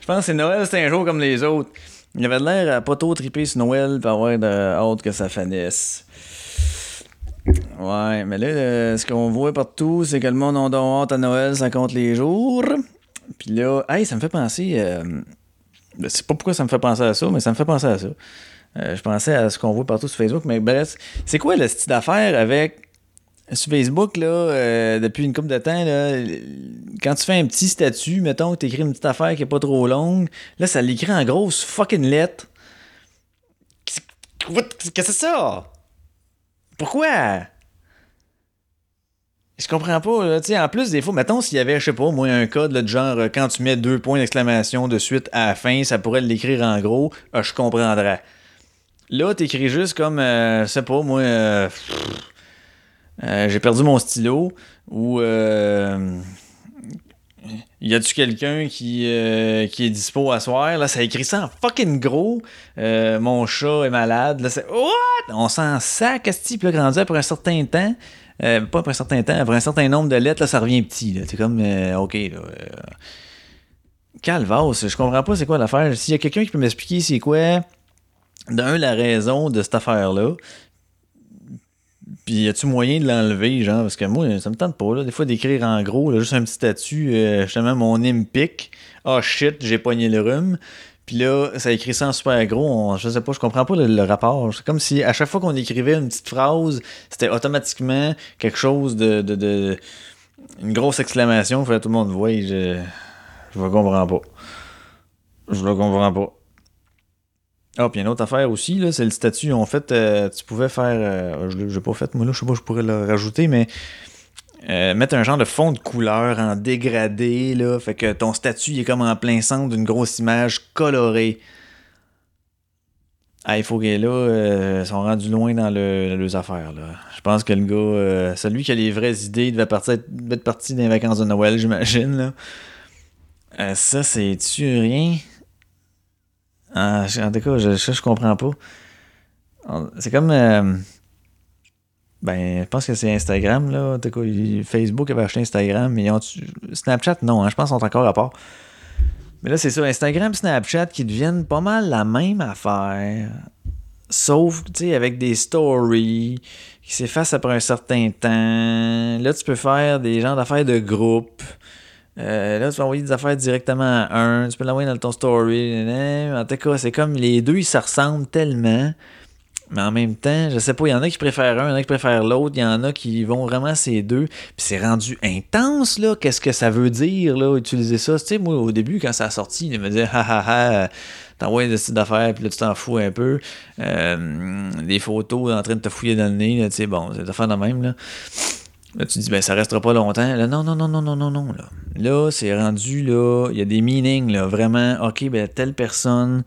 Je pense que c'est Noël c'était un jour comme les autres. Il avait l'air à pas trop triper sur Noël pour avoir de hâte que ça finisse. Ouais, mais là, ce qu'on voit partout, c'est que le monde a donc hâte à Noël, ça compte les jours. Puis là, hey, ça me fait penser. euh, je sais pas pourquoi ça me fait penser à ça, mais ça me fait penser à ça. Euh, je pensais à ce qu'on voit partout sur Facebook, mais bref, c'est quoi le style d'affaires avec sur Facebook, là, euh, depuis une couple de temps, là, quand tu fais un petit statut, mettons que tu écris une petite affaire qui est pas trop longue, là, ça l'écrit en grosse fucking lettre. Qu'est-ce que c'est ça? Pourquoi? Je comprends pas, là. Tu sais, en plus, des fois, mettons, s'il y avait, je sais pas, moi, un code, là, de genre, euh, quand tu mets deux points d'exclamation de suite à la fin, ça pourrait l'écrire en gros, ah, je comprendrais. Là, t'écris juste comme, euh, je sais pas, moi, euh, euh, j'ai perdu mon stylo, ou, euh, y a-tu quelqu'un qui, qui est dispo à soir? Là, ça écrit ça en fucking gros. Mon chat est malade. Là, c'est, what? On s'en sac, esti, puis là, rendu après un certain temps, pas après un certain temps, après un certain nombre de lettres, là, ça revient petit. Là. C'est comme, OK, là. Calvas, je comprends pas c'est quoi l'affaire. S'il y a quelqu'un qui peut m'expliquer c'est quoi, d'un, la raison de cette affaire-là, puis y a-tu moyen de l'enlever, genre, parce que moi, ça me tente pas, là, des fois, d'écrire en gros, là, juste un petit statut, euh, justement, mon name pic. Ah shit, j'ai pogné le rhume. Puis là, ça écrit ça en super gros. je sais pas, je comprends pas le, rapport. C'est comme si à chaque fois qu'on écrivait une petite phrase, c'était automatiquement quelque chose de. de, de- une grosse exclamation. Que tout le monde voit. Je, je le comprends pas. Je le comprends pas. Ah, puis une autre affaire aussi, là, c'est le statut. En fait, euh, tu pouvais faire. euh, je l'ai pas fait, moi là, je sais pas, je pourrais le rajouter, mais. euh, mettre un genre de fond de couleur en dégradé, là. Fait que ton statut est comme en plein centre d'une grosse image colorée. Ah, il faut que là, ils sont rendus loin dans le, les affaires, là. Je pense que le gars, celui qui a les vraies idées, il devait, partir, devait être parti les vacances de Noël, j'imagine, là. Ça, c'est-tu rien? Ah, en tout cas, je, ça, je comprends pas. C'est comme. euh, ben, je pense que c'est Instagram, là. En tout cas, Facebook avait acheté Instagram, mais Snapchat, non, hein, je pense qu'ils sont encore à part. Mais là, c'est ça, Instagram, Snapchat qui deviennent pas mal la même affaire. Sauf, tu sais, avec des stories qui s'effacent après un certain temps. Là, tu peux faire des genres d'affaires de groupe. Euh, là, tu peux envoyer des affaires directement à un. Tu peux l'envoyer dans ton story. En tout cas, c'est comme les deux, ils se ressemblent tellement. Mais en même temps, je sais pas, il y en a qui préfèrent un, il y en a qui préfèrent l'autre, il y en a qui vont vraiment ces deux. Puis c'est rendu intense, là. Qu'est-ce que ça veut dire, là, utiliser ça? Tu sais, moi, au début, quand ça a sorti, il me disait, ha ha ha, t'envoies des sites d'affaires, puis là, tu t'en fous un peu. Euh, des photos en train de te fouiller dans le nez, là, tu sais, bon, c'est affaire de même, là. Là, tu dis, ben, ça restera pas longtemps. Là, non, non, non, non, non, non, non, là. Là, c'est rendu, là, il y a des meanings, là, vraiment, ok, ben, telle personne,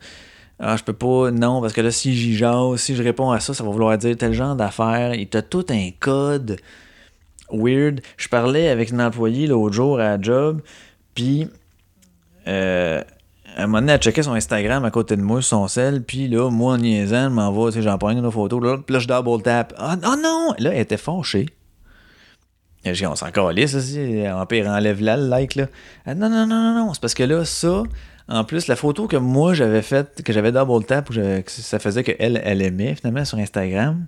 ah, je peux pas, non, parce que là, si j'y jase, si je réponds à ça, ça va vouloir dire tel genre d'affaires. Et t'as tout un code weird. Je parlais avec une employée l'autre jour à la job, puis moment donné, elle checkait son Instagram à côté de moi, son sel, puis là, moi, en niaisant, je m'envoie, tu sais, j'en prends une photo, là, puis là, je double tap. Ah oh, non! Là, elle était fâchée. Dit, on s'en calisse, aussi. En pire, enlève là le like, là. Non, non, non, non, non. C'est parce que là, ça, en plus, la photo que moi, j'avais faite, que j'avais double tap, ça faisait qu'elle, elle aimait, finalement, sur Instagram.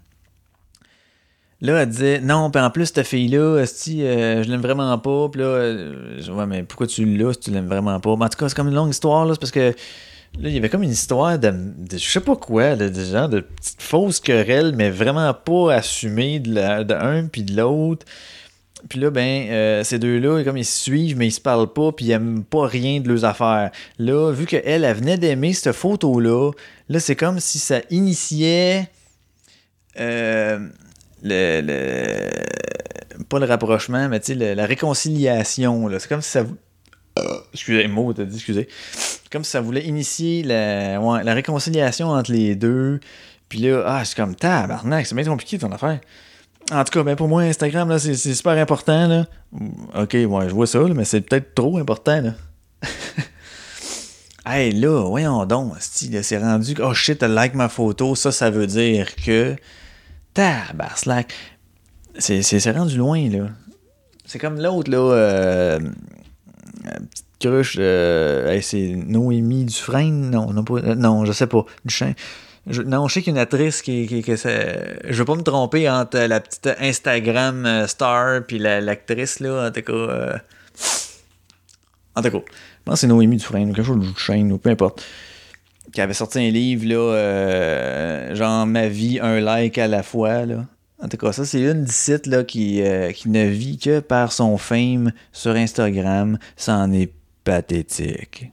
Là, elle disait, non, puis en plus, cette fille-là, esti, euh, je l'aime vraiment pas. Puis là, euh, ouais, mais pourquoi tu l'as si tu l'aimes vraiment pas? Mais en tout cas, c'est comme une longue histoire, là, c'est parce que là, il y avait comme une histoire de, je sais pas quoi, de, de genre de petites fausses querelles, mais vraiment pas assumées de, la- de puis de l'autre. Puis là, ben, euh, ces deux-là, comme ils se suivent, mais ils se parlent pas, puis ils aiment pas rien de leurs affaires. Là, vu qu'elle, elle venait d'aimer cette photo-là, là, c'est comme si ça initiait euh, le, le- Pas le rapprochement, mais tu sais, la réconciliation. C'est comme si ça. excusez, mot, t'as dit, excusez. Comme si ça voulait initier la, ouais, la réconciliation entre les deux. Puis là, ah, c'est comme tabarnak, c'est bien compliqué ton affaire. En tout cas, ben pour moi, Instagram, là, c'est super important. Là. Ok, ouais, je vois ça, là, mais c'est peut-être trop important. Là. hey, là, voyons donc, c'est rendu. Oh shit, elle like ma photo. Ça, ça veut dire que. Tabarnak. C'est c'est- c'est rendu loin, là. C'est comme l'autre, là. euh, euh, petite cruche. euh, hey, c'est Noémie Dufresne? Non, non, pas, euh, non, je sais pas. Duchesne. Non, je sais qu'il y a une actrice qui, qui, je veux pas me tromper entre la petite Instagram euh, star puis la- l'actrice là, en tout cas. euh, En tout cas, je pense que c'est Noémie Dufresne ou quelque chose de Duchesne ou peu importe. Qui avait sorti un livre là, euh, genre ma vie un like à la fois là. En tout cas, ça c'est une d'ici là qui, euh, qui ne vit que par son fame sur Instagram. Ça en est pathétique.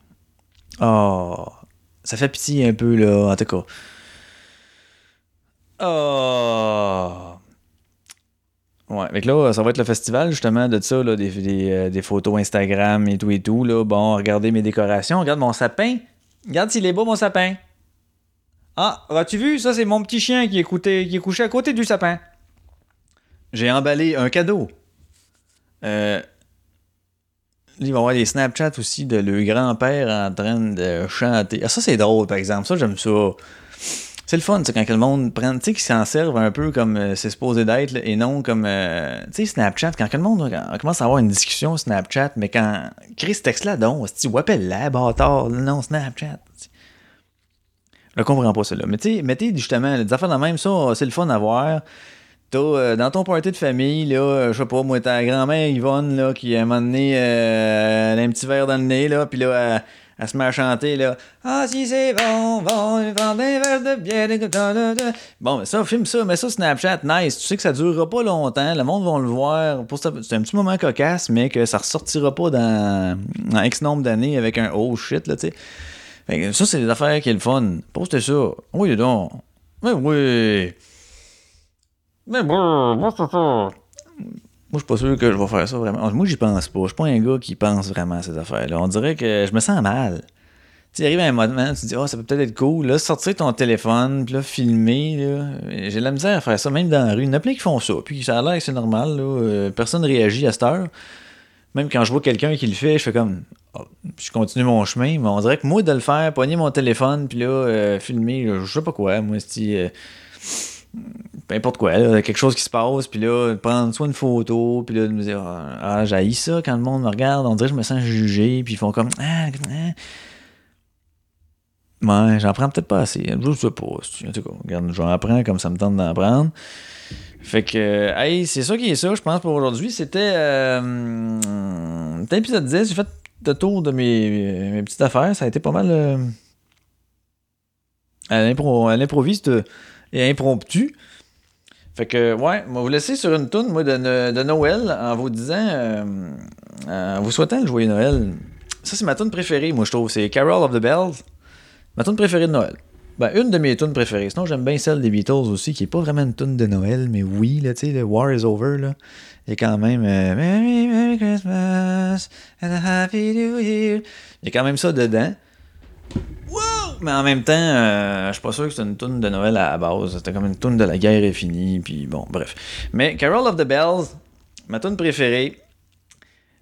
Oh, ça fait pitié un peu là, en tout cas. Oh. Ouais, avec là, ça va être le festival justement de ça, là, des, euh, des photos Instagram et tout et tout. Là. Bon, regardez mes décorations, regarde mon sapin. Regarde s'il est beau mon sapin. Ah, as-tu vu? Ça, c'est mon petit chien qui est, qui est couché à côté du sapin. J'ai emballé un cadeau. Euh, il va y avoir des Snapchats aussi de le grand-père en train de chanter. Ah, ça, c'est drôle, par exemple. Ça, j'aime ça. C'est le fun, c'est quand le monde prend, tu sais, qu'ils s'en servent un peu comme euh, c'est supposé d'être, et non comme, euh, tu sais, Snapchat, quand le monde euh, commence à avoir une discussion Snapchat, mais quand, crée ce texte-là, donc, tu ou appelle-la, bâtard, non, Snapchat. Je comprends pas, cela. Mais tu sais, mettez justement, des affaires de même, ça, c'est le fun à voir. T'as, euh, dans ton party de famille, là, je sais pas, moi, ta grand-mère Yvonne, là, qui à un donné, a un petit verre dans le nez, là, puis là, elle se met à chanter, là. Ah, si c'est bon, bon, prendre un verre de bière. Bon, mais ça, filme ça, mets ça Snapchat, nice. Tu sais que ça durera pas longtemps, le monde va le voir. C'est un petit moment cocasse, mais que ça ressortira pas dans, dans X nombre d'années avec un oh shit, là, tu sais. Fait que ça, c'est des affaires qui est le fun. Postez ça. Oui, donc. Mais oui. Mais bon, c'est ça. Moi, je suis pas sûr que je vais faire ça vraiment. Moi, j'y pense pas. Je suis pas un gars qui pense vraiment à ces affaires-là. On dirait que je me sens mal. Tu arrives à un moment, tu te dis, oh, ça peut peut-être être cool. Là, sortir ton téléphone, puis là, filmer. J'ai de la misère à faire ça, même dans la rue. Il y en a plein qui font ça. Puis ça a l'air que c'est normal, là. Euh, personne réagit à cette heure. Même quand je vois quelqu'un qui le fait, je fais comme. Puis je continue mon chemin. Mais on dirait que moi, de le faire, pogner mon téléphone, puis là, euh, filmer, là, je sais pas quoi. Moi, c'est. euh, peu importe quoi, là, quelque chose qui se passe, puis là, prendre soit une photo, puis là, de me dire, ah, ah, j'haïs ça quand le monde me regarde, on dirait que je me sens jugé, puis ils font comme, ah, ah. Ouais, j'en prends peut-être pas assez, je sais pas, en tout cas, regarde, j'en apprends comme ça me tente d'en prendre. Fait que, hey, c'est ça qui est ça, je pense, pour aujourd'hui. C'était, euh, c'était l'épisode 10, j'ai fait le tour de mes, mes petites affaires, ça a été pas mal euh, à l'improviste et impromptu. Fait que, ouais, on va vous laisser sur une toune, moi, de, de Noël, en vous disant, euh, en vous souhaitant le joyeux Noël. Ça, c'est ma tune préférée, moi, je trouve. C'est Carol of the Bells. Ma tune préférée de Noël. Ben, une de mes tunes préférées. Sinon, j'aime bien celle des Beatles aussi, qui est pas vraiment une tune de Noël, mais oui, là, tu sais, le War is Over, là. Il y a quand même euh, Merry, Merry Christmas and a Happy New Year. Il y a quand même ça dedans. Wow! Mais en même temps, euh, je suis pas sûr que c'est une tune de Noël à la base. C'était comme une tune de la guerre est finie, puis bon, bref. Mais Carol of the Bells, ma tune préférée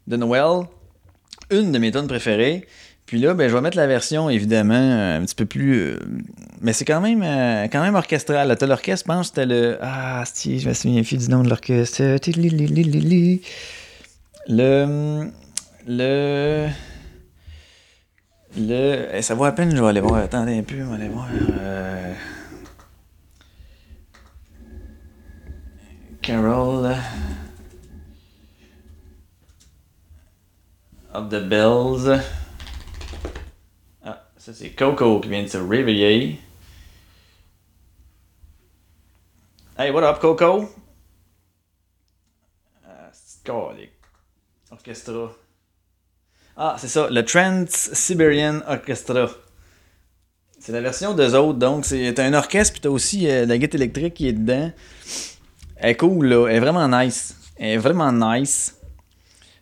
de Noël, une de mes tunes préférées. Puis là, ben, je vais mettre la version, évidemment, euh, un petit peu plus. euh, mais c'est quand même, euh, quand même orchestral. T'as l'orchestre, je pense, c'était le. Ah, si, je me souviens plus du nom de l'orchestre. Le. Le. Le. eh, Ça vaut à peine, je vais aller voir. Attendez un peu, on va aller voir. euh, Carol. Of the Bells. Ah, ça c'est Coco qui vient de se réveiller. Hey, what up, Coco? Ah, c'est. Orchestra. Ah, c'est ça, le Trans-Siberian Orchestra. C'est la version d'eux autres, donc c'est un orchestre puis t'as aussi euh, la guitare électrique qui est dedans. Elle est cool là, elle est vraiment nice. Elle est vraiment nice.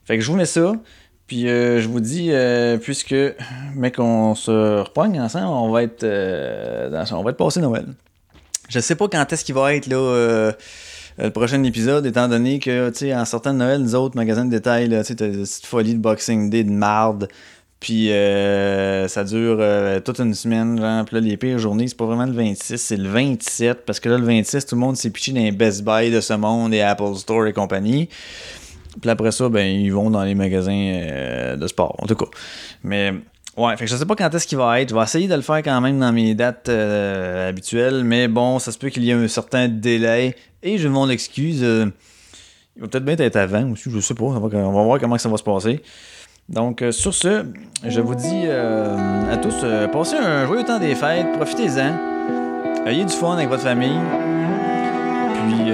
Fait que je vous mets ça. Puis euh, je vous dis, euh, puisque mec, on se repogne ensemble, on va être, dans- on va être passé Noël. Je sais pas quand est-ce qu'il va être là le prochain épisode, étant donné que tu sais en sortant de Noël, nous autres magasins de détail, tu sais, petites folies de Boxing Day de marde. Puis euh, ça dure euh, toute une semaine, genre. Puis là, les pires journées, c'est pas vraiment le 26, c'est le 27. Parce que là, le 26, tout le monde s'est pitché dans les Best Buy de ce monde et Apple Store et compagnie. Puis après ça, ben, ils vont dans les magasins euh, de sport, en tout cas. Mais, ouais, fait que je sais pas quand est-ce qu'il va être. Je vais essayer de le faire quand même dans mes dates euh, habituelles. Mais bon, ça se peut qu'il y ait un certain délai. Et je m'en excuse. euh, il va peut-être bien être avant aussi, je sais pas. On va, voir comment ça va se passer. Donc, euh, sur ce, je vous dis à tous, passez un joyeux temps des fêtes, profitez-en, ayez du fun avec votre famille, puis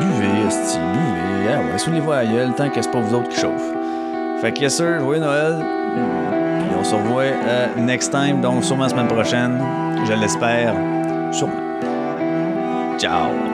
buvez, esti, buvez, ah ouais, soulez-vous à gueule tant que c'est pas vous autres qui chauffent. Fait que, yes sir, joyeux Noël, puis on se revoit euh, next time, donc sûrement la semaine prochaine, je l'espère, sûrement. Ciao!